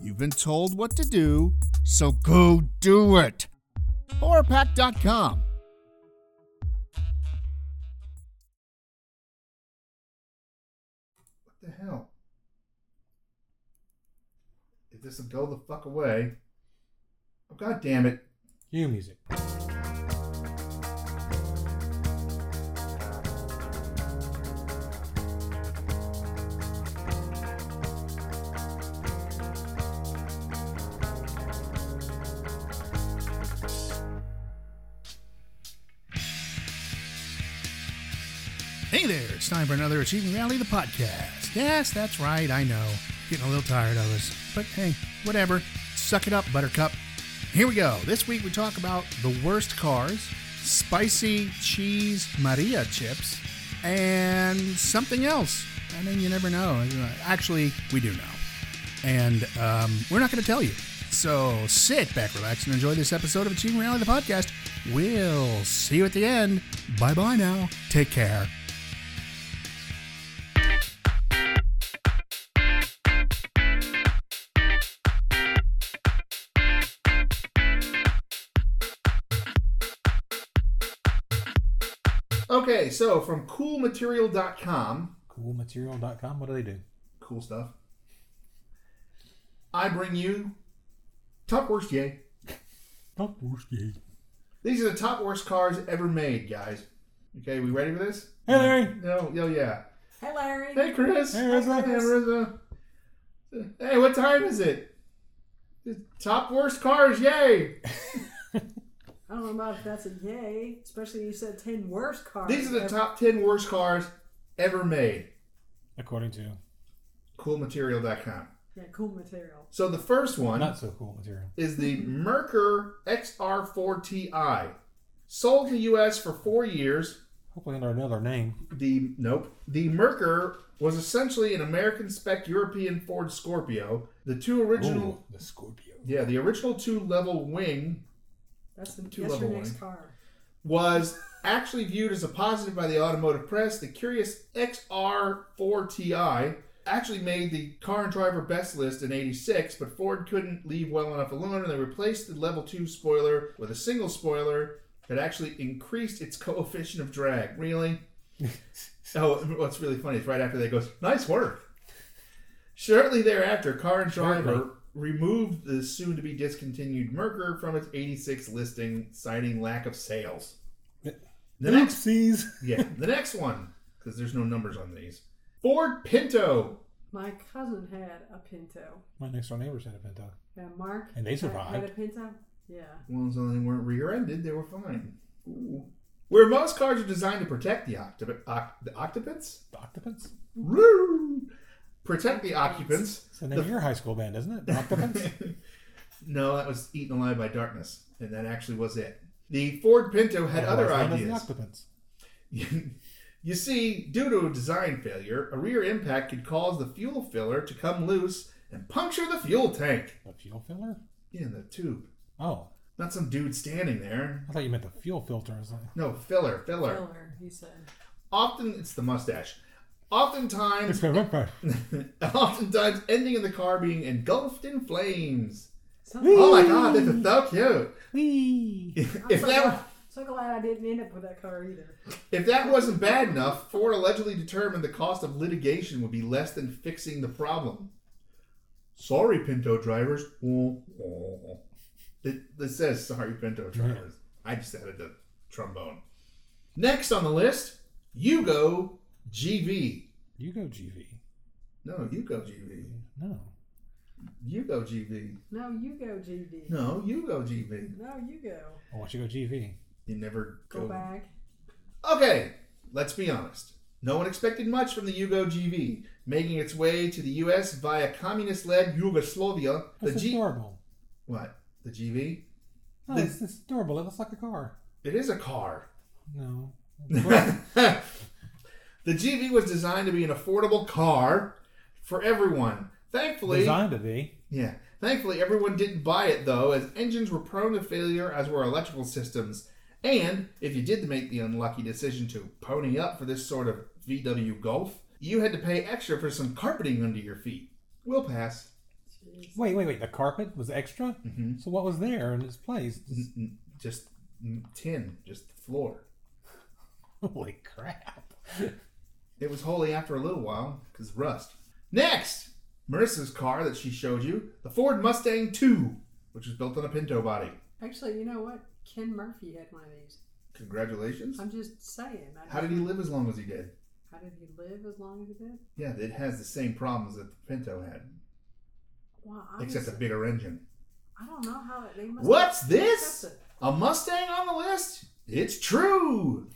you've been told what to do, so go do it. horrorpack.com. What the hell? If this will go the fuck away. Oh, God damn it. Cue music. Hey there, it's time for another Achieving Reality, the podcast. Yes, that's right, I know. Getting a little tired of us. But hey, whatever. Suck it up, Buttercup. Here we go. This week we talk about the worst cars, spicy cheese Maria chips, and something else. I mean, you never know. Actually, we do know. And um, we're not going to tell you. So sit back, relax, and enjoy this episode of Achieving Reality, the podcast. We'll see you at the end. Bye bye now. Take care. So from coolmaterial.com, Coolmaterial.com. What do they do? cool stuff, I bring you top worst yay. Top worst yay. These are the top worst cars ever made, guys. Okay, we ready for this? Hey, Larry. No, yo, yeah. Hey, Larry. Hey, Chris. Hey, Rizzo. Hey, Rizzo. Hey, what time is it? The top worst cars, yay! I don't know about if that's a yay, especially you said 10 worst cars. These are the ever- top 10 worst cars ever made. According to Coolmaterial.com. Yeah, cool material. So the first one not so cool material. is the Merkur XR4 Ti. Sold in the US for four years. Hopefully under another name. The nope. The Merkur was essentially an American spec European Ford Scorpio. The two original Ooh, the Scorpio. yeah, the original two level wing That's, the, Two that's your level next one. car. was actually viewed as a positive by the automotive press. The curious XR4 Ti actually made the car and driver best list in 86, but Ford couldn't leave well enough alone and they replaced the level 2 spoiler with a single spoiler that actually increased its coefficient of drag. Really? oh, what's really funny is right after that goes, nice work. Shortly thereafter, Car and Driver Shortly. Removed the soon to be discontinued Merkur from its 86 listing, citing lack of sales. The next, Oopsies. yeah, the next one, because there's no numbers on these. Ford Pinto. My cousin had a Pinto. My next door neighbors had a Pinto. Yeah, Mark. And they had- Had, survived. a Pinto? Yeah. Ones only weren't rear-ended, they were fine. Ooh. Where most cars are designed to protect the, octop- oc- the occupants, The Octopus? Woo! Protect the occupants. It's the name of your high school band, isn't it? Occupants? No, that was Eaten Alive by Darkness, and that actually was it. The Ford Pinto had other Otherwise known ideas. The Octopus. you see, due to a design failure, a rear impact could cause the fuel filler to come loose and puncture the fuel tank. The fuel filler? In the tube. Oh. Not some dude standing there. I thought you meant the fuel filter. I was like, No, filler, filler. Filler, he said. Often, it's the mustache. Oftentimes, oftentimes ending in the car being engulfed in flames. Something- Oh my god, this is so cute. Whee! I'm If so, that, glad, so glad I didn't end up with that car either. if that wasn't bad enough, Ford allegedly determined the cost of litigation would be less than fixing the problem. Sorry, Pinto drivers. It, it says sorry, Pinto drivers. I just added the trombone. Next on the list, Yugo GV. You go GV. No, Yugo GV. No. Yugo GV. No, you go, GD. No, Yugo GV. No, you go. Oh, I want you to go GV. You never Go go back. Okay, let's be honest. No one expected much from the Yugo GV, making its way to the U.S. via communist-led Yugoslavia. The That's G adorable. what? The GV? No, The- it's, it's adorable. It looks like a car. It is a car. No. the GV was designed to be an affordable car for everyone. Thankfully, Designed to be. yeah. Thankfully, everyone didn't buy it though, as engines were prone to failure, as were electrical systems. And if you did make the unlucky decision to pony up for this sort of VW Golf, you had to pay extra for some carpeting under your feet. We'll pass. Wait, wait, wait. The carpet was extra? Mm-hmm. So what was there in its place? Just mm, tin, just the floor. Holy crap. It was holy after a little while, because rust. Next, Marissa's car that she showed you, the Ford Mustang II, which was built on a Pinto body. Actually, you know what? Ken Murphy had one of these. Congratulations. I'm just saying. I How did he live as long as he did? How did he live as long as he did? Yeah, it has the same problems that the Pinto had, Well, except a bigger engine. I don't know how it, they must. What's this? A Mustang on the list? It's true!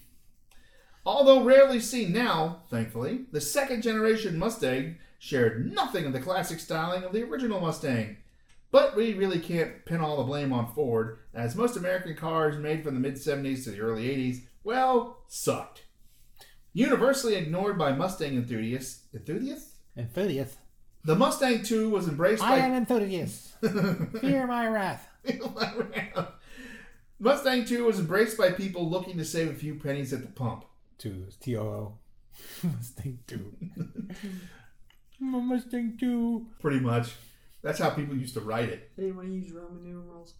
Although rarely seen now, thankfully, the second generation Mustang shared nothing of the classic styling of the original Mustang. But we really can't pin all the blame on Ford, as most American cars made from the mid 70s to the early 80s, well, sucked. Universally ignored by Mustang enthusiasts, enthusiasts? Enthusiast. The Mustang II was embraced I by am enthusiast. Fear my wrath. Mustang 2 was embraced by people looking to save a few pennies at the pump. Two. T O O. Mustang 2. Mustang 2. Pretty much. That's how people used to write it. They didn't want to use Roman numerals.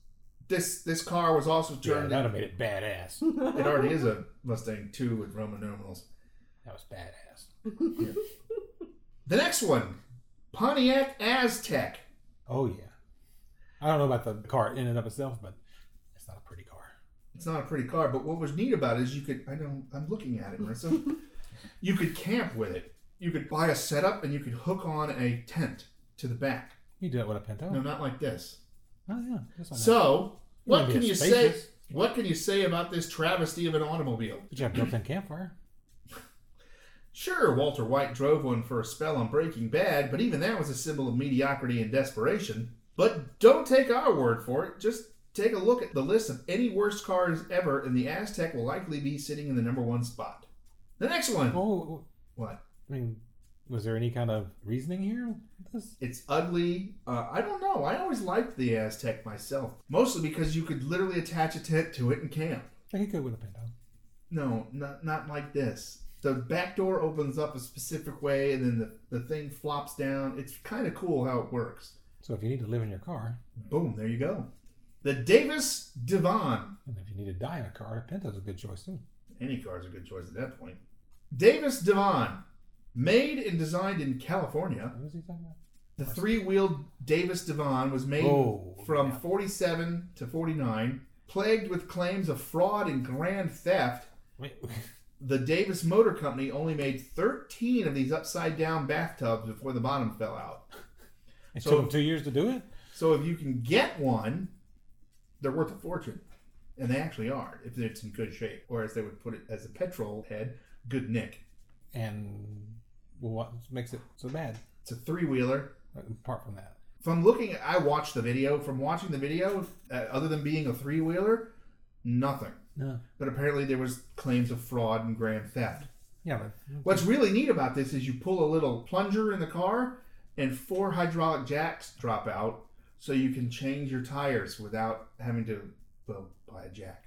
This this car was also Yeah, turned. that would have made it badass. it already is a Mustang 2 with Roman numerals. That was badass. The next one, Pontiac Aztek. Oh, yeah. I don't know about the car in and of itself, but it's not a pretty car. It's not a pretty car, but what was neat about it is you could. I know I'm looking at it, Marissa. you could camp with it. You could buy a setup and you could hook on a tent to the back. You do that with a Pinto? No, not like this. Oh, yeah. Just like that. So, what can a you say? What can you say about this travesty of an automobile? But you have built-in campfire. Sure, Walter White drove one for a spell on Breaking Bad, but even that was a symbol of mediocrity and desperation. But don't take our word for it. Just take a look at the list of any worst cars ever, and the Aztek will likely be sitting in the number one spot. The next one. Oh, What? I mean, was there any kind of reasoning here? This? It's ugly. Uh, I don't know. I always liked the Aztek myself, mostly because you could literally attach a tent to it and camp. I could go with a Pinto. No, not not like this. The back door opens up a specific way, and then the, the thing flops down. It's kind of cool how it works. So if you need to live in your car, Boom, there you go. The Davis Devon. and if you need to die in a car, a Pinto's a good choice too. Any car's a good choice at that point. Davis Devon, Made and designed in California, What was he talking about? the three wheeled Davis Devon was made Oh, from yeah. 47 to 49. Plagued with claims of fraud and grand theft, Wait, the Davis Motor Company only made 13 of these upside down bathtubs before the bottom fell out. it So- took him two years to do it. So if you can get one, they're worth a fortune. And they actually are, if it's in good shape. Or as they would put it as a petrol head, good nick. And well, what makes it so bad? It's a three wheeler. Apart from that, From looking I watched the video. From watching the video, uh, other than being a three wheeler, nothing. no. But apparently there was claims of fraud and grand theft. Yeah, but What's really neat about this is you pull a little plunger in the car, and four hydraulic jacks drop out, so you can change your tires without having to well, buy a jack.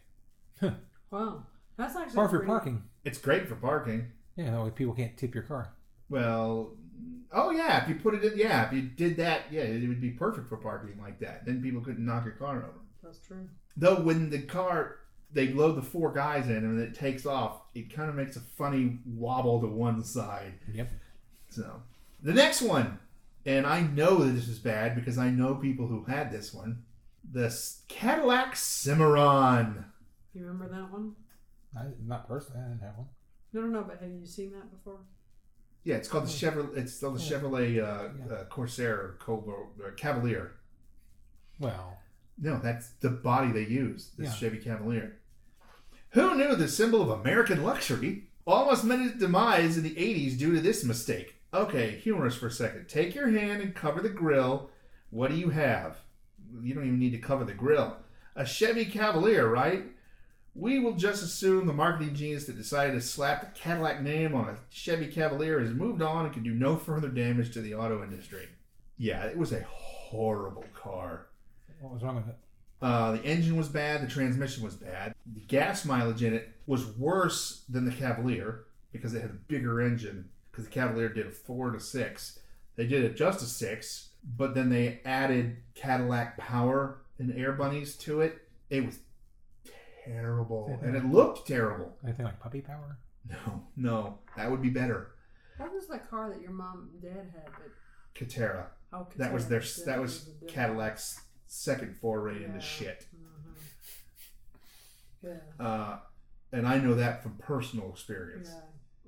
Wow, that's actually or for pretty- parking. It's great for parking. Yeah, that way people can't tip your car. Well, oh yeah, if you put it in, yeah, if you did that, yeah, it would be perfect for parking like that. Then people couldn't knock your car over. That's true. Though when the car, they load the four guys in and it takes off, it kind of makes a funny wobble to one side. Yep. So the next one, and I know that this is bad because I know people who had this one. The Cadillac Cimarron. You remember that one? I, not personally, I didn't have one. No, no, no. But have you seen that before? Yeah, it's called the Chevrolet. It's still the Yeah. Chevrolet uh, Yeah. uh, Corsair or Cobra, uh, Cavalier. Well, No, that's the body they use. This Yeah. Chevy Cavalier. Who knew the symbol of American luxury almost met his demise in the 80s due to this mistake. Okay, humorous for a second. Take your hand and cover the grill. What do you have? You don't even need to cover the grill. A Chevy Cavalier, right? We will just assume the marketing genius that decided to slap the Cadillac name on a Chevy Cavalier has moved on and can do no further damage to the auto industry. Yeah, it was a horrible car. What was wrong with it? Uh, the engine was bad. The transmission was bad. The gas mileage in it was worse than the Cavalier because it had a bigger engine. Because the Cavalier did a four to six, they did it just a six, but then they added Cadillac Power and Air Bunnies to it. It was terrible, and it looked terrible. Anything like puppy power? No, no, that would be better. What was that car that your mom and dad had? That Catera. oh, That was their. Catera. That was a different- Cadillac's second foray into Yeah. shit. Mhm. Yeah. Uh, and I know that from personal experience. Yeah.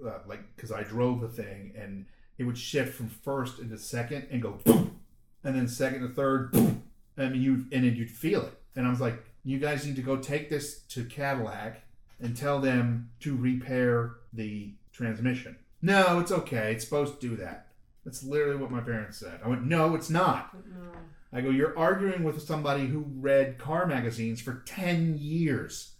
Uh, like because I drove the thing and it would shift from first into second and go boom, and then second to third, boom, and you and then you'd feel it. And I was like, you guys need to go take this to Cadillac and tell them to repair the transmission. No, it's okay. It's supposed to do that. That's literally what my parents said. I went, no, it's not. No. I go, you're arguing with somebody who read car magazines for 10 years.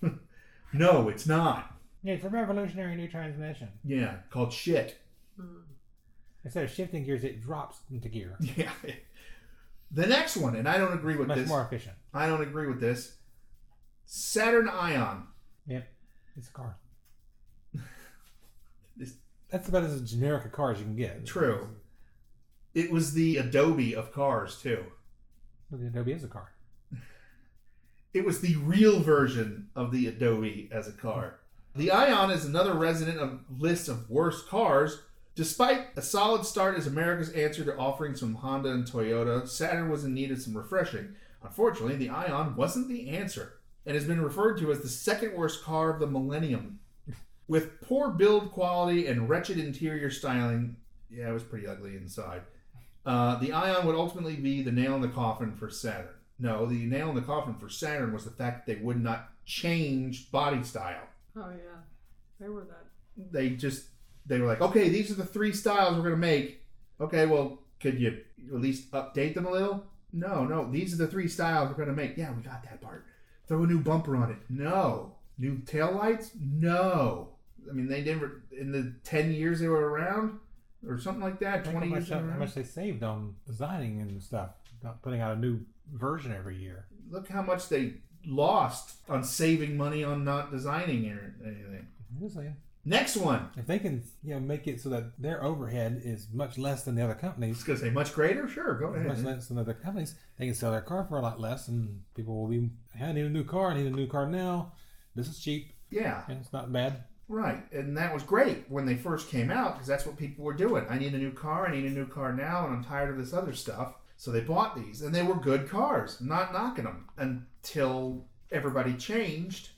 no, it's not. Yeah, it's a revolutionary new transmission. Yeah, called shit. Mm. Instead of shifting gears, it drops into gear. Yeah. The next one, and I don't agree with Much this. more efficient. I don't agree with this. Saturn Ion. Yep, it's a car. This- That's about as generic a car as you can get. True. It was the Adobe of cars, too. But the Adobe is a car. It was the real version of the Adobe as a car. The Ion is another resident of list of worst cars. Despite a solid start as America's answer to offerings from Honda and Toyota, Saturn was in need of some refreshing. Unfortunately, the Ion wasn't the answer and has been referred to as the second worst car of the millennium. With poor build quality and wretched interior styling, yeah, it was pretty ugly inside. Uh, the Ion would ultimately be the nail in the coffin for Saturn. No, the nail in the coffin for Saturn was the fact that they would not change body style. Oh yeah. They were that. They just they were like, okay, these are the three styles we're gonna make. Okay, well, could you at least update them a little? No, no, these are the three styles we're gonna make. Yeah, we got that part. Throw a new bumper on it. No. New taillights? No. I mean, they never in the ten years they were around, or something like that. Twenty how much, they were how much they saved on designing and stuff, not putting out a new version every year. Look how much they lost on saving money on not designing or anything. I'm just saying. Next one. If they can, you know, make it so that their overhead is much less than the other It's companies, gonna say much greater. Sure, go ahead. much less than other companies, they can sell their car for a lot less, and people will be, I need a new car. I need a new car now. This is cheap, Yeah, and it's not bad. right. And that was great when they first came out because that's what people were doing. I need a new car. I need a new car now, and I'm tired of this other stuff. So they bought these, and they were good cars. I'm not knocking them until everybody changed,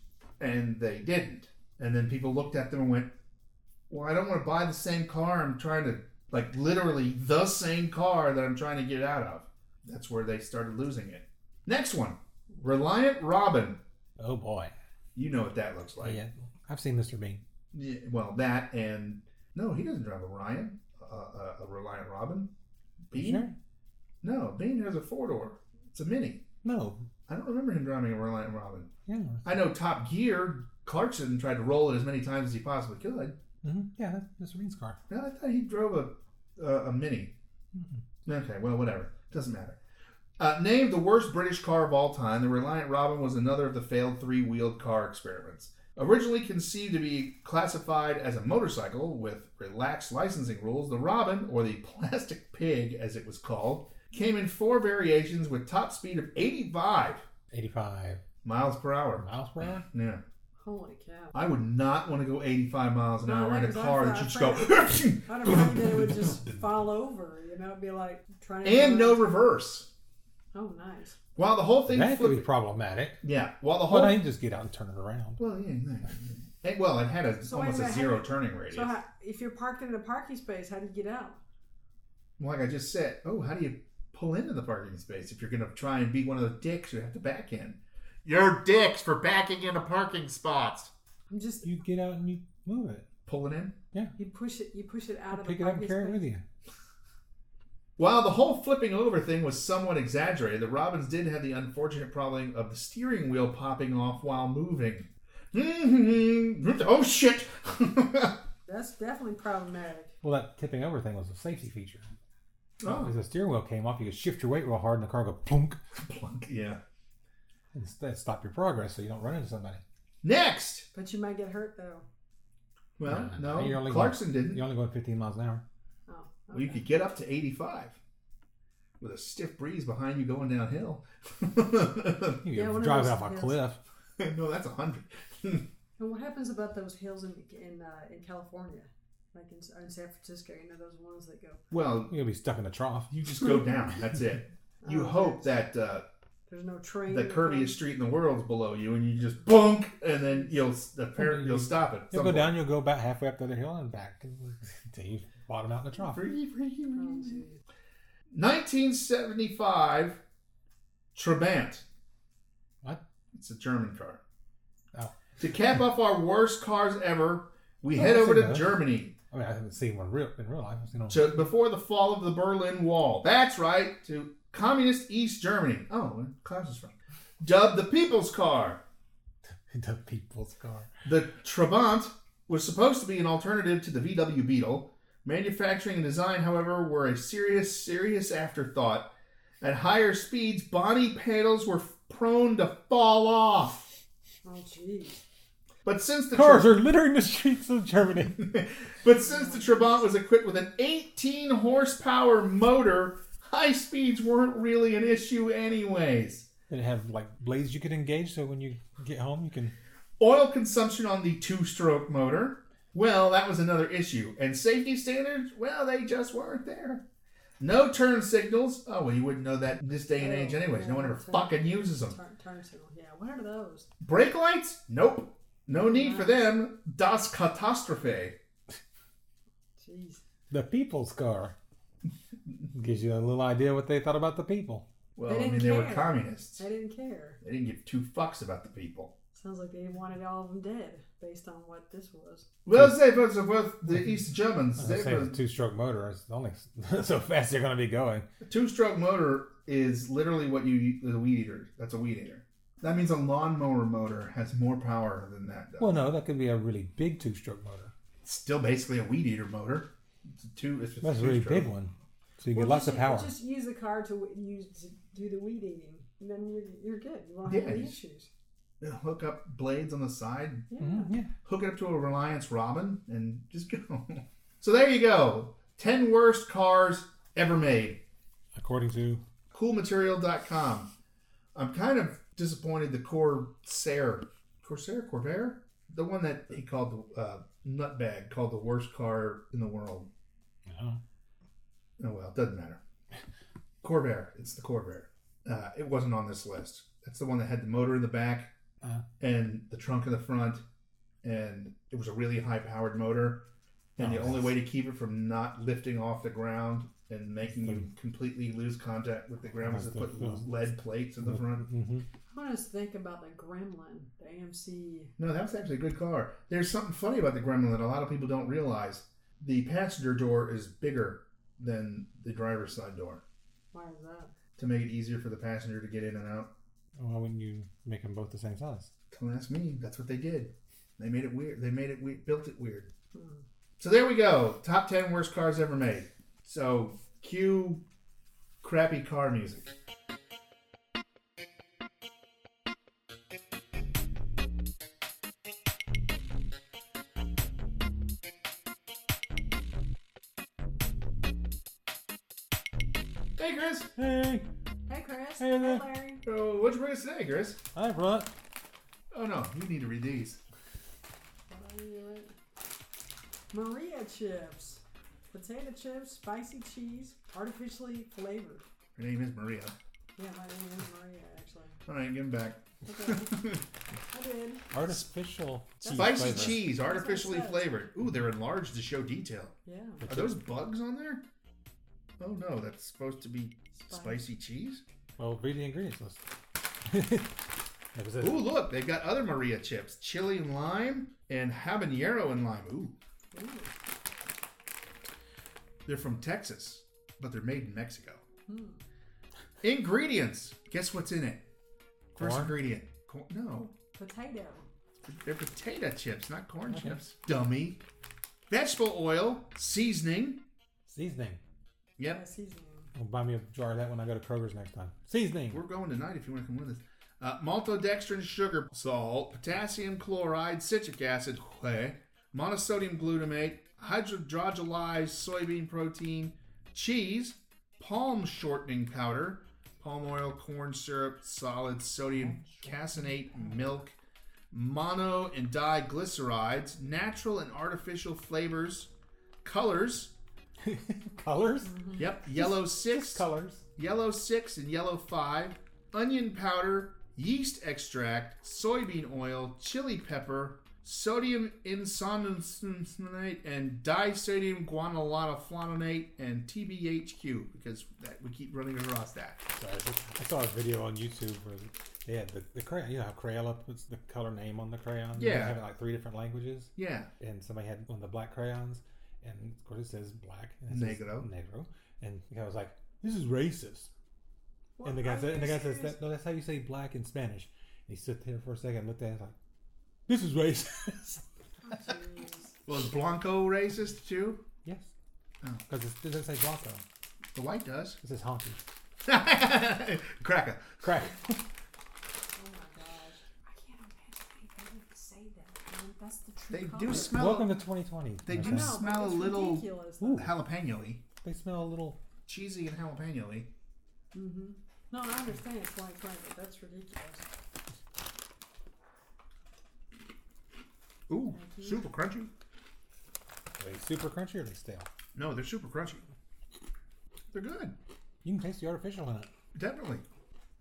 and they didn't. And then people looked at them and went, "Well, I don't want to buy the same car. I'm trying to like literally the same car that I'm trying to get out of." That's where they started losing it. Next one, Reliant Robin. Oh boy. You know what that looks like. yeah, I've seen Mr. Bean. Yeah, well, that and no, he doesn't drive a Ryan, uh, a, a Reliant Robin. Bean? No, Bean has a four door. It's a Mini. No. I don't remember him driving a Reliant Robin. Yeah. I know Top Gear. Clarkson tried to roll it as many times as he possibly could. hmm Yeah, that's Mr. Bean's car. No, I thought he drove a a, a Mini. Mhm. Okay, well, whatever. Doesn't matter. Uh, named the worst British car of all time, the Reliant Robin was another of the failed three wheeled car experiments. Originally conceived to be classified as a motorcycle with relaxed licensing rules, the Robin, or the plastic pig as it was called, came in four variations with top speed of 85 85 miles per hour. miles per hour. Yeah. Holy cow. I would not want to go 85 miles an No, hour in a because car I'm that you just afraid- go. I'd afraid that it would just fall over. You know, it'd be like trying to. and no reverse. Oh, nice. While the whole thing That could be flipped. problematic. Yeah. While the whole But I can just get out and turn it around. Well, yeah, yeah. Hey, well, it had a, So almost wait a a minute, zero how turning radius. So, how, if you're parked in a parking space, how do you get out? Well, like I just said, oh, how do you pull into the parking space if you're going to try and be one of the dicks who have to back in? You're dicks for backing into parking spots. I'm just. You get out and you Move it. Pull it in. Yeah. You push it. You push it out of Pick the it up and parking carry it space. with you. While the whole flipping over thing was somewhat exaggerated, the Robins did have the unfortunate problem of the steering wheel popping off while moving. oh shit! That's definitely problematic. Well, that tipping over thing was a safety feature. Oh, As the steering wheel came off, you could shift your weight real hard, and the car go plunk, plunk. Yeah. and st- stop your progress so you don't run into somebody. Next. But you might get hurt though. Well, Uh, you're no, only Clarkson didn't. You're only going 15 miles an hour. Oh. Well, you could get up to 85 with a stiff breeze behind you going downhill. You Yeah, could one drive those off a hills. cliff. no, that's 100. And what happens about those hills in in uh, in California, like in, in San Francisco? You know those ones that go. well, You'll be stuck in a trough. you just go down. That's it. You Oh, hope okay. that uh, There's no train. the curviest street in the world is below you, and you just bunk, and then you'll the par- you'll stop it. You'll go down, you'll go about halfway up the other hill and back until you bottom out in the trough. Free, free, free. Oh, 1975 Trabant. What? It's a German car. Oh. To cap off our worst cars ever, we Oh, head over to those. Germany. I mean, I haven't seen one real in real life. I've seen them. to before the fall of the Berlin Wall. That's right, to communist East Germany. Oh, where Klaus is from. Dubbed the People's Car. the people's car. The Trabant was supposed to be an alternative to the VW Beetle. Manufacturing and design, however, were a serious, serious afterthought. At higher speeds, body panels were prone to fall off. Oh, jeez. But since the Cars Tra- are littering the streets of Germany. but since the Trabant was equipped with an 18 horsepower motor, high speeds weren't really an issue anyways. Did it have like blades you could engage so when you get home you can. Oil consumption on the two-stroke motor, well, that was another issue. And safety standards, well, they just weren't there. No turn signals. Oh, well, you wouldn't know that in this day and age oh, anyways. No one ever fucking uses them. Turn, turn signal. Yeah. What are those? Brake lights? Nope. No need for ah. them. Das Katastrophe. Jeez. The people's car. Gives you a little idea what they thought about the people. Well, I mean, didn't they were communists. They didn't care. They didn't give two fucks about the people. Sounds like they wanted all of them dead, based on what this was. Well, they was with the East Germans. I They was saying were, two-stroke motor is only so fast they're going to be going. a two-stroke motor is literally what you the weed eater. That's a weed eater. That means a lawnmower motor has more power than that. Does. Well, no, that could be a really big two-stroke motor. It's still basically a weed eater motor. It's a two. It's just That's a two really stroke. big one. So you Well, get lots just, of power. Just use the car to use to do the weed eating, and then you're, you're good. You won't Yeah, have any you- issues. Hook up blades on the side. Yeah. Mhm, yeah. Hook it up to a Reliance Robin, and just go. so there you go. Ten worst cars ever made. According to coolmaterial.com. I'm kind of disappointed the Corsair, Corsair, Corvair, the one that he called the uh, nutbag, called the worst car in the world. oh, Oh well, it doesn't matter. Corvair, it's the Corvair. Uh, it wasn't on this list. That's the one that had the motor in the back Uh. and the trunk in the front, and it was a really high-powered motor. And the Oh, only way to keep it from not lifting off the ground and making you completely lose contact with the ground was to put the- lead plates in the front. hmm I want us to think about the Gremlin, the AMC. No, that was actually a good car. There's something funny about the Gremlin that a lot of people don't realize. The passenger door is bigger than the driver's side door Why is that? to make it easier for the passenger to get in and out. Why wouldn't you make them both the same size? Don't ask me. That's what they did. They made it weird. They made it we built it weird. Hmm. So there we go. Top ten worst cars ever made. So cue crappy car music. Hey Chris. Hey, Hey, Chris. Hey Hey, there. Larry. So what'd you bring us today, Chris? I brought Oh no, you need to read these. What are you doing? Maria chips. Potato chips, spicy cheese, artificially flavored. Her name is Maria. Yeah, my name is Maria, actually. All right, give them back. Okay, I did. artificial cheese Spicy flavor. cheese, That's what it artificially says. flavored. Ooh, they're enlarged to show detail. Yeah. Are those bugs on there? Oh no, that's supposed to be Spice. spicy cheese. Well, read the ingredients list. Like I said, Ooh, look, they've got other Maria chips: chili and lime and habanero and lime. Ooh, Ooh. they're from Texas, but they're made in Mexico. Hmm. Ingredients. Guess what's in it? First ingredient. Corn. No, Potato. they're potato chips, not corn chips. Dummy. Vegetable oil, seasoning. seasoning. Yep. Yeah, seasoning. I'll buy me a jar of that when I go to Kroger's next time. Seasoning. We're going tonight if you want to come with us. Uh, maltodextrin sugar, salt, potassium chloride, citric acid, whey, monosodium glutamate, hydrogenolized soybean protein, cheese, palm shortening powder, palm oil, corn syrup, solid sodium caseinate, milk, mono and diglycerides, natural and artificial flavors, colors. Colors. Mm-hmm. Yep, yellow six, Colors. yellow 6 and yellow 5, onion powder, yeast extract, soybean oil, chili pepper, sodium inosinate and disodium guanylate and TBHQ because that, we keep running across that. Sorry, I saw a video on YouTube where they had the, the crayon. You know how Crayola puts the color name on the crayon? They Yeah. have it like three different languages. Yeah, And somebody had one of the black crayons, and of course it says black. And it says Negro. Negro. And the guy was like, "This is racist." What? And the guy Are said, and the guy says, that, "No, that's how you say black in Spanish." And he stood there for a second, and looked at it like, "This is racist." Jeez. well, Blanco racist too? yes, Oh. because it doesn't say Blanco. The white does. It says honky. Cracker. Crack. Oh my gosh. I can't imagine they would say that. man. That's the true They do color. smell- Welcome to 2020. They my do friend. No, smell but a it's little- ridiculous. Ooh. Jalapeno They smell a little. cheesy and jalapeno Mm-hmm. No, I understand it's like flavor. That's ridiculous. Ooh, Thank you. super crunchy. Are they super crunchy or are they stale? No, they're super crunchy. They're good. You can taste the artificial in it. Definitely.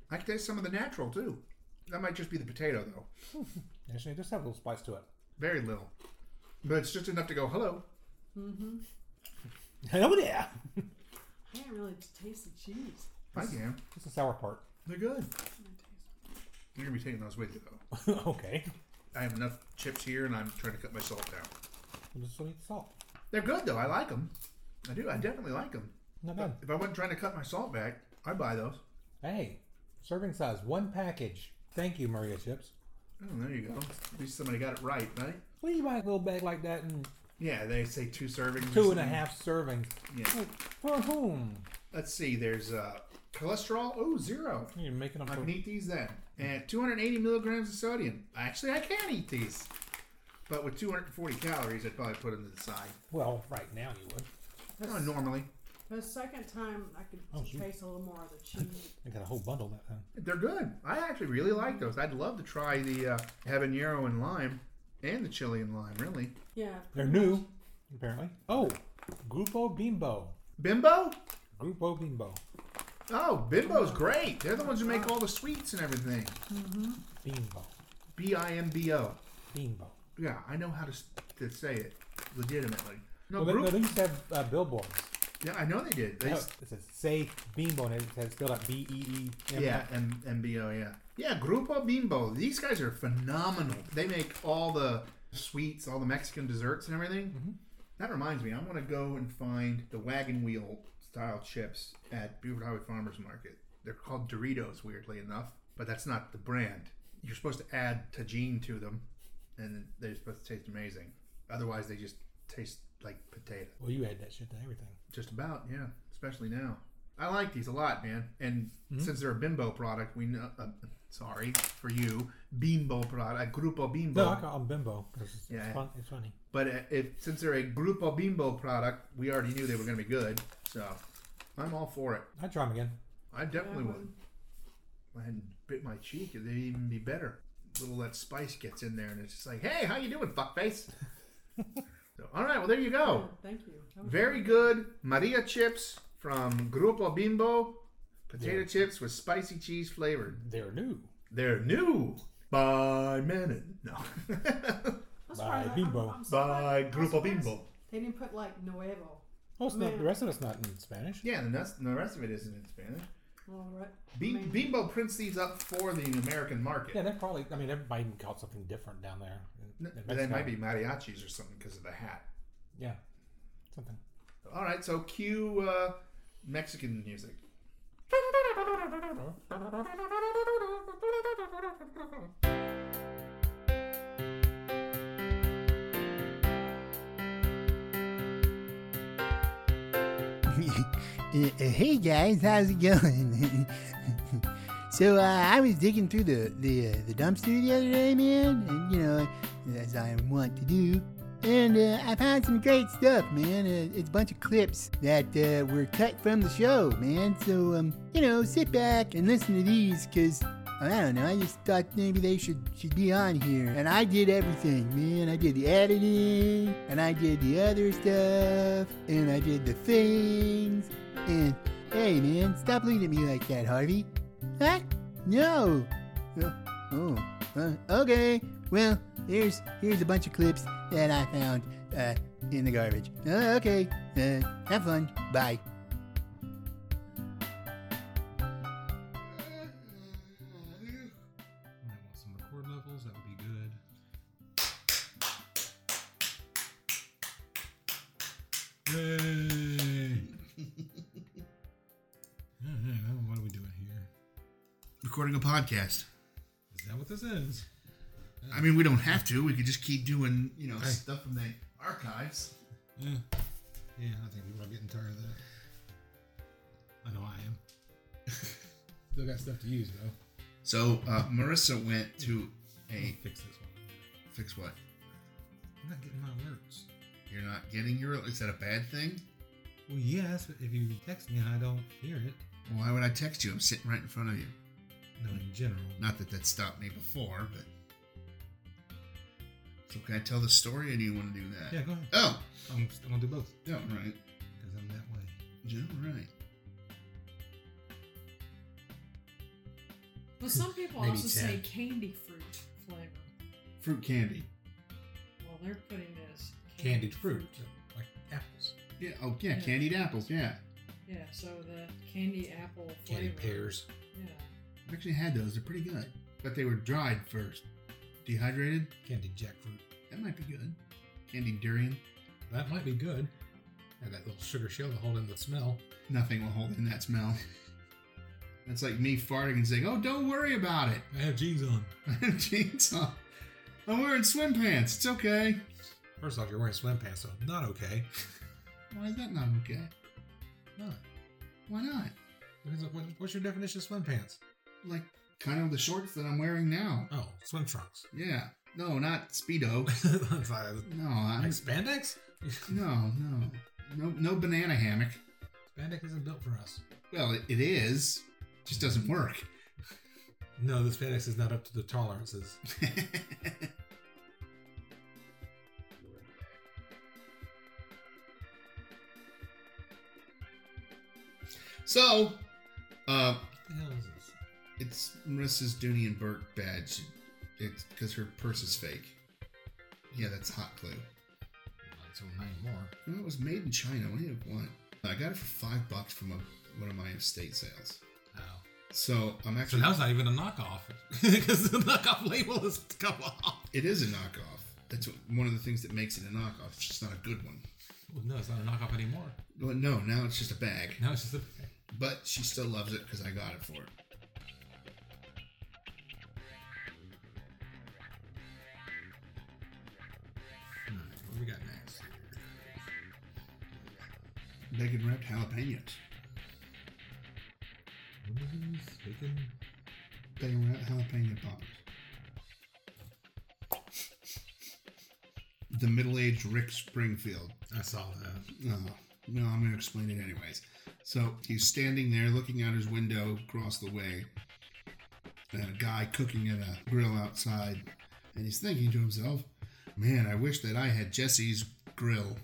I can taste some of the natural too. That might just be the potato though. Actually, just have a little spice to it. Very little. But it's just enough to go, hello. Mm-hmm. Hello there. I can't really taste the cheese. I can. It's the sour part. They're good. You're gonna be taking those with you though. okay. I have enough chips here and I'm trying to cut my salt down. We'll just eat the salt. They're good though. I like them. I do. I definitely like them. Not bad. If I wasn't trying to cut my salt back, I'd buy those. Hey, serving size, one package. Thank you, Maria Chips. Oh, there you go. At least somebody got it right, right? Well, you buy a little bag like that and Yeah, they say two servings. two and a half servings. Yeah. For whom? Let's see. There's uh, cholesterol. Oh, zero. You're making them I can eat these then. And 280 milligrams of sodium. Actually, I can eat these. But with 240 calories, I'd probably put them to the side. Well, right now you would. Oh, normally. The second time, I could Oh, shoot. taste a little more of the cheese. I got a whole bundle that time. They're good. I actually really like those. I'd love to try the uh, habanero and lime and the chili and lime, really. Yeah. They're pretty new, apparently. Oh, Grupo Bimbo. Bimbo? Grupo Bimbo. Oh, Bimbo's great. They're the ones who make all the sweets and everything. Bimbo. B I M B O. Bimbo. Yeah, I know how to, s- to say it legitimately. No, Well, they, group, no, they used to have uh, billboards. Yeah, I know they did. They, Oh, s- it says say Bimbo, and it says spelled out B E E. M. yeah, M M B O. Yeah, yeah. Grupo Bimbo. These guys are phenomenal. They make all the sweets, all the Mexican desserts, and everything. Mhm. That reminds me, I want to go and find the wagon wheel style chips at Buford Highway Farmers Market. They're called Duritos, weirdly enough, but that's not the brand. You're supposed to add Tajín to them, and they're supposed to taste amazing. Otherwise, they just taste like potato. Well, you add that shit to everything. Just about, yeah. Especially now. I like these a lot, man. And Mhm. since they're a Bimbo product, we know. Uh, sorry for you, Bimbo product, Grupo Bimbo. No, I call them Bimbo it's, Yeah. it's, fun, it's funny. But uh, if since they're a Grupo Bimbo product, we already knew they were going to be good. So I'm all for it. I'd try them again. I definitely Yeah, would. I hadn't bit my cheek, they'd even be better. little that spice gets in there, and it's just like, hey, how you doing, fuckface? so, all right, well there you Yeah, go. thank you. That Very good Maria chips from Grupo Bimbo. Potato Yeah. chips with spicy cheese flavored. They're new. They're new by Menon. No. By surprised- Bimbo. I'm, I'm by Grupo Bimbo. They didn't put like Nuevo. Oh, it's not, the rest of it's not in Spanish. Yeah, and that's, the rest of it isn't in Spanish. All right. Be- Bimbo prints these up for the American market. Yeah, they're probably. I mean, everybody can call it something different down there. In- in they Mexico. might be mariachis or something because of the hat. Yeah, something. All right, so cue uh, Mexican music. Uh, hey guys, how's it going? so uh, I was digging through the the, uh, the dumpster the other day, man, and you know, I want to do, and uh, I found some great stuff, man. Uh, it's a bunch of clips that uh, were cut from the show, man. So um, you know, sit back and listen to these, cause I don't know. I just thought maybe they should should be on here, and I did everything, man. I did the editing, and I did the other stuff, and I did the things. And hey, man, stop looking at me like that, Harvey. Huh? No. Oh, oh uh, okay. Well, here's here's a bunch of clips that I found uh, in the garbage. Uh, okay. Uh, have fun. Bye. Might want some record levels. That would be good. Yay! what are we doing here? Recording a podcast. Is that what this is? I mean, we don't have to. We could just keep doing, you know, Hey. stuff from the archives. Yeah. Yeah, I think people are getting tired of that. I know I am. Still got stuff to use though. So uh, Marissa went to a Fix this one. fix what? I'm not getting my alerts. You're not getting your. Is that a bad thing? Well, yes, but if you text me and I don't hear it, Why would I text you? I'm sitting right in front of you. no, in general. Not that that stopped me before, but. So can I tell the story, or do you want to do that? Yeah, go ahead. Oh, I'm still gonna do both yeah, right. because I'm that way. Yeah, right. Well, some people Maybe also say candy fruit flavor. Fruit candy. Well, they're putting this Candied fruit, like apples. Yeah. Oh, yeah. Yeah. Candied apples. Yeah. Yeah, so the candy apple flavor. Candied pears. Yeah. I've actually had those. They're pretty good, but they were dried first. Dehydrated. Candied jackfruit. That might be good. Candied durian. That might be good. And that little sugar shell to hold in the smell. Nothing will hold in that smell. That's like me farting and saying, "Oh, don't worry about it. I have jeans on. I have jeans on. I'm wearing swim pants. It's okay." First off, you're wearing swim pants, so not okay. Why is that not okay? Not. Why not? Because of- what- What's your definition of swim pants? Like kind of the shorts that I'm wearing now. Oh, swim trunks. Yeah. No, not speedo. No, I'm like spandex? no, no, no, no banana hammock. Spandex isn't built for us. Well, it, it is. Just doesn't work. No, the spandex is not up to the tolerances. so, uh, it's Marissa's Dooney and Bourke badge. It's because her purse is fake. Yeah, that's hot clue. Not so nine more. No, it was made in China. What do you want? I got it for five bucks from a, one of my estate sales. Oh. So I'm So actually. now it's not even a knockoff because the knockoff label has come off. it is a knockoff. That's what, one of the things that makes it a knockoff. It's just not a good one. Well, no, it's not a knockoff anymore. Well, no, now it's just a bag. Now it's just a. Bag. But she still loves it because I got it for her. Bacon wrapped jalapenos. Movies, bacon. Bacon wrapped jalapeno poppers. The middle aged Rick Springfield. I saw that. Oh, no, I'm going to explain it anyways. So he's standing there looking out his window across the way, and a guy cooking at a grill outside, and he's thinking to himself, Man, I wish that I had Jesse's grill.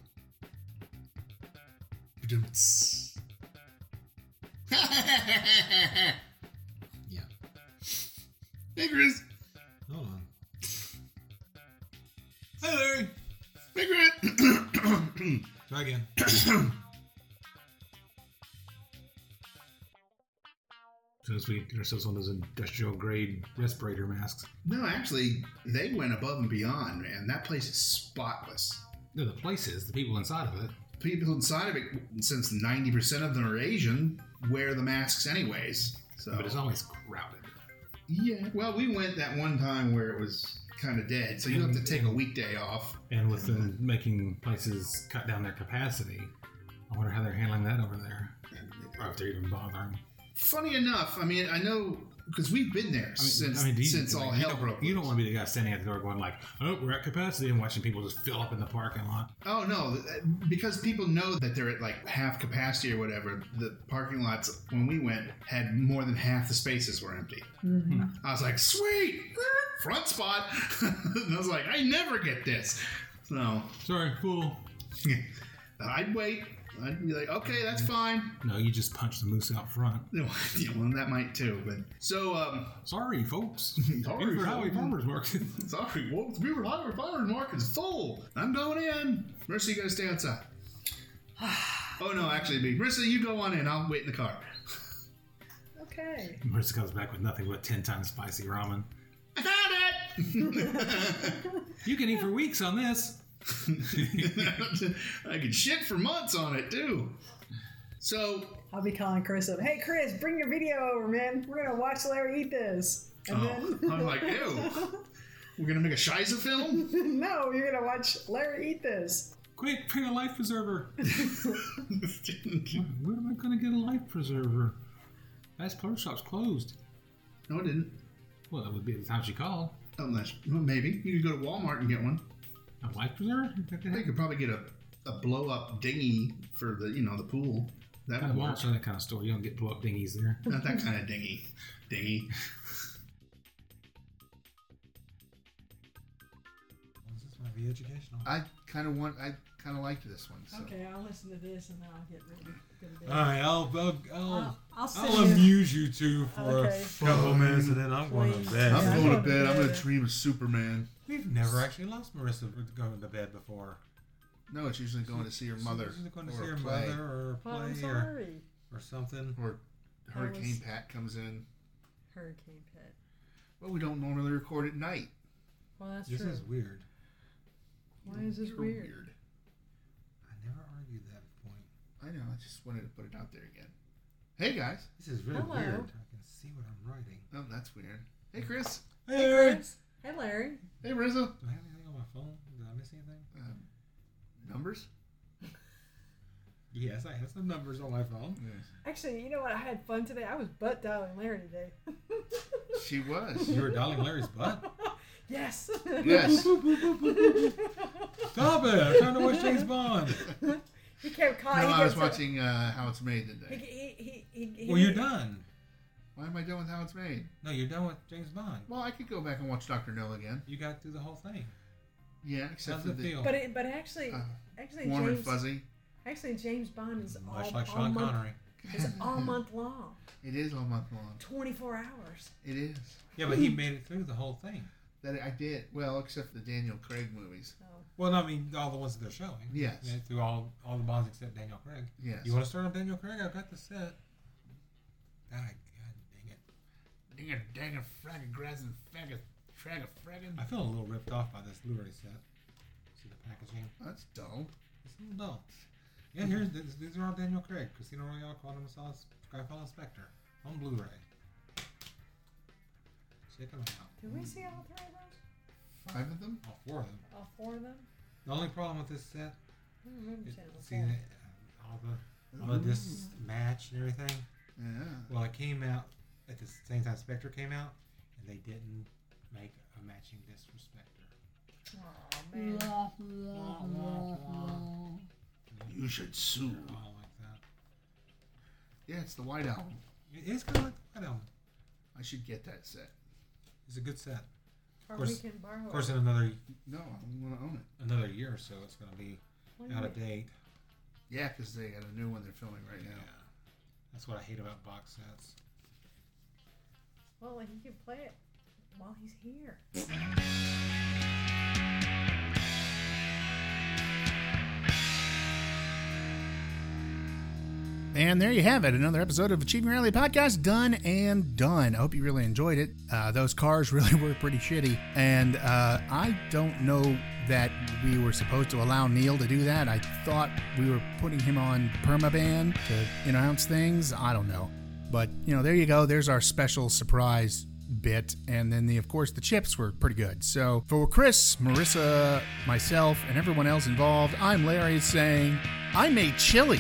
Ba-dum-ts. Yeah. hey, Chris. Hold on. Hey, Larry. Hey, Chris. Try again. soon as we get ourselves one of those industrial grade respirator masks. No, actually, they went above and beyond, man. That place is spotless. No, the place is the people inside of it. People inside of it, since 90% of them are Asian, wear the masks anyways. So, But it's always crowded. yeah. Well, we went that one time where it was kind of dead, so you have to take a weekday off. And with them making places cut down their capacity, I wonder how they're handling that over there. Or if they're even bothering. Funny enough, I mean, I know because we've been there I mean, since I mean, you- since all like, hell you don't, broke You don't want to be the guy standing at the door going like, "Oh, we're at capacity," and watching people just fill up in the parking lot. Oh no, uh, because people know that they're at like half capacity or whatever. The parking lots when we went had more than half the spaces were empty. Mm-hmm. Hmm. I was like, sweet front spot, and I was like, I never get this. So Sorry, cool. I'd wait. I'd be like, okay, that's fine. No, you just punch the moose out front. You know, well, that might too. But so, um, Sorry, folks. Sorry, Buford Highway. Farmers Market. sorry, well, the Buford Highway Farmers Market's full. I'm going in. Marissa, you gotta stay outside. oh no, actually, me. Marissa, you go on in. I'll wait in the car. Okay. Marissa comes back with nothing but ten times spicy ramen. I found it. You can eat for weeks on this. I could shit for months on it too. So, I'll be calling Chris up. Hey, Chris, bring your video over, man. We're gonna watch Larry eat this. And oh, then I'm like, ew. We're gonna make a Shiza film. no, you're gonna watch Larry eat this. Quick, bring a life preserver. Where am I going to get a life preserver? Bass Pro Shop's closed. no, it didn't. Well, that would be the time she called. Unless, well, maybe you could go to Walmart and get one. A life preserver? They could probably get a, a blow up dinghy for the you know the pool. That Kind would of work. Walmart's not that kind of store. You don't get blow up dinghies there. Not that kind of dinghy. Dinghy. This might be educational. I kind of want. I kind of liked this one. So. Okay, I'll listen to this and then I'll get ready. Go to bed. All right, I'll I'll I'll, I'll, I'll you. amuse you two for Okay. a couple minutes, and then I'm going to bed. I'm I'm going to bed. I'm going to dream of Superman. We've never actually lost Marissa going to bed before. No, it's usually going to see her mother She's going to or see her play. mother or Oh, I'm play or, sorry. or something. or Hurricane was- Pat comes in. Hurricane Pat. Well, we don't normally record at night. Well, that's This true. is weird. Why is this You're weird? I never argued that point. I know. I just wanted to put it out there again. Hey guys. This is really Hello. weird. I can see what I'm writing. Oh, that's weird. Hey Chris. Hey, Chris. Hey, Larry. Hey Rizzo. Do I have anything on my phone? Did I miss anything? Um, numbers. Yes, I have some numbers on my phone. Yes. Actually, you know what? I had fun today. I was butt dialing Larry today. She was. You were dialing Larry's butt. yes. yes. Stop it! I'm trying to watch James Bond. He kept calling. No, I was watching uh, How It's Made today. he, he, he, he, Well, you're done. Why am I done with How It's Made? No, you're done with James Bond. Well, I could go back and watch Doctor No again. You got through the whole thing. Yeah, except How's for it the feel? But it, but actually, uh, actually warm and fuzzy. actually James Bond is all, Much like all Sean month, Connery. is all month long, It is all month long. twenty four hours. It is. Yeah, but he made it through the whole thing. That I did. Well, except the Daniel Craig movies. So Well, I mean, all the ones that they're showing. Yes. Yeah, through all all the Bonds except Daniel Craig. Yes. You want to start on Daniel Craig? I've got the set. Ah, God dang it. Ding a dang a frag a grass and fag a frag a fraggin'. I feel a little ripped off by this Blu-ray set. See the packaging? That's dull. It's a little dull. Yeah, here's this, these are all Daniel Craig, Casino Royale, Quantum of Solace, Skyfall and Spectre on Blu-ray. Check them out. did we see all three of those? Five of them? All four of them. All four of them? The only problem with this set I don't remember is seeing uh, all the, all the all the discs match and everything. Yeah. Well, it came out at the same time Spectre came out, and they didn't make a matching disc for Spectre. Oh man. You should sue. I like that. Yeah, it's the White Album. It is kind of like the White Album. I should get that set. It's a good set. Or course- we can borrow Of course, it. in another No, I'm gonna own it. another year or so, it's going to be What out of mean? date. Yeah, because they got a new one they're filming right now. That's what I hate about box sets. Well, he can play it while he's here. And there you have it, another episode of Achieving Reality Podcast done and done. I hope you really enjoyed it. Uh, those cars really were pretty shitty, and uh, I don't know that we were supposed to allow Neil to do that. I thought we were putting him on permaban to announce things. I don't know, but you know, there you go. There's our special surprise bit and then the of course the chips were pretty good so for chris marissa myself and everyone else involved i'm larry saying i made chili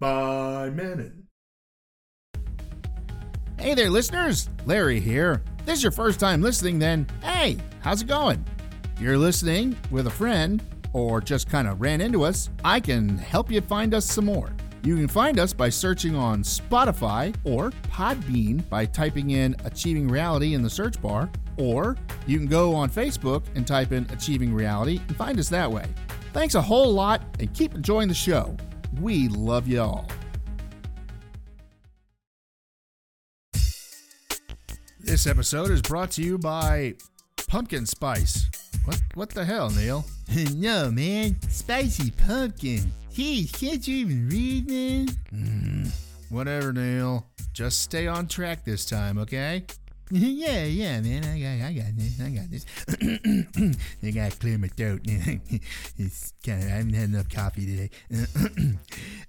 By Menon. Hey there, listeners! Larry here. This is your first time listening, then hey, how's it going? If you're listening with a friend or just kind of ran into us, I can help you find us some more. You can find us by searching on Spotify or Podbean by typing in Achieving Reality in the search bar, or you can go on Facebook and type in Achieving Reality and find us that way. Thanks a whole lot and keep enjoying the show. We love you all. This episode is brought to you by Pumpkin Spice. What what the hell, Neil? no, man. Spicy pumpkin. Jeez, can't you even read, man? Mm, whatever, Neil. Just stay on track this time, okay? yeah, yeah, man. I got, I got this. I got this. I gotta clear my throat. it's kind of. I haven't had enough coffee today.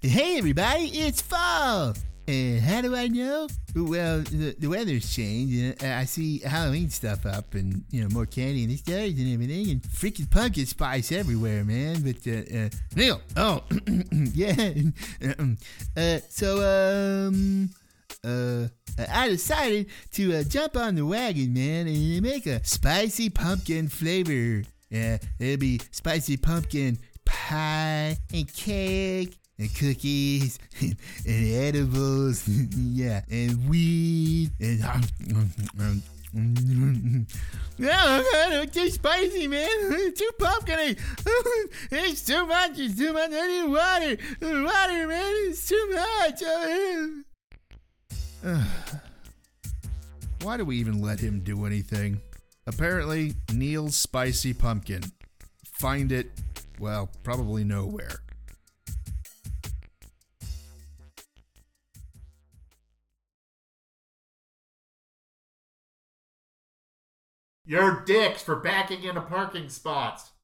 hey, everybody! It's fall. And how do I know? Well, the, the weather's changed, and I see Halloween stuff up, and you know more candy and stores and everything, and freaking pumpkin spice everywhere, man. But uh, uh, Neil, oh, yeah. uh, so um, uh, I decided to uh, jump on the wagon, man, and make a spicy pumpkin flavor. Yeah, it'll be spicy pumpkin pie and cake and cookies and, edibles, yeah, and weed and. Yeah, it's too spicy, man. It's too pumpkiny. It's too much. It's too much. I need water. Water, man. It's too much. Why do we even let him do anything? Apparently, Neil's spicy pumpkin. Find it, well, probably nowhere. You're dicks for backing into parking spots.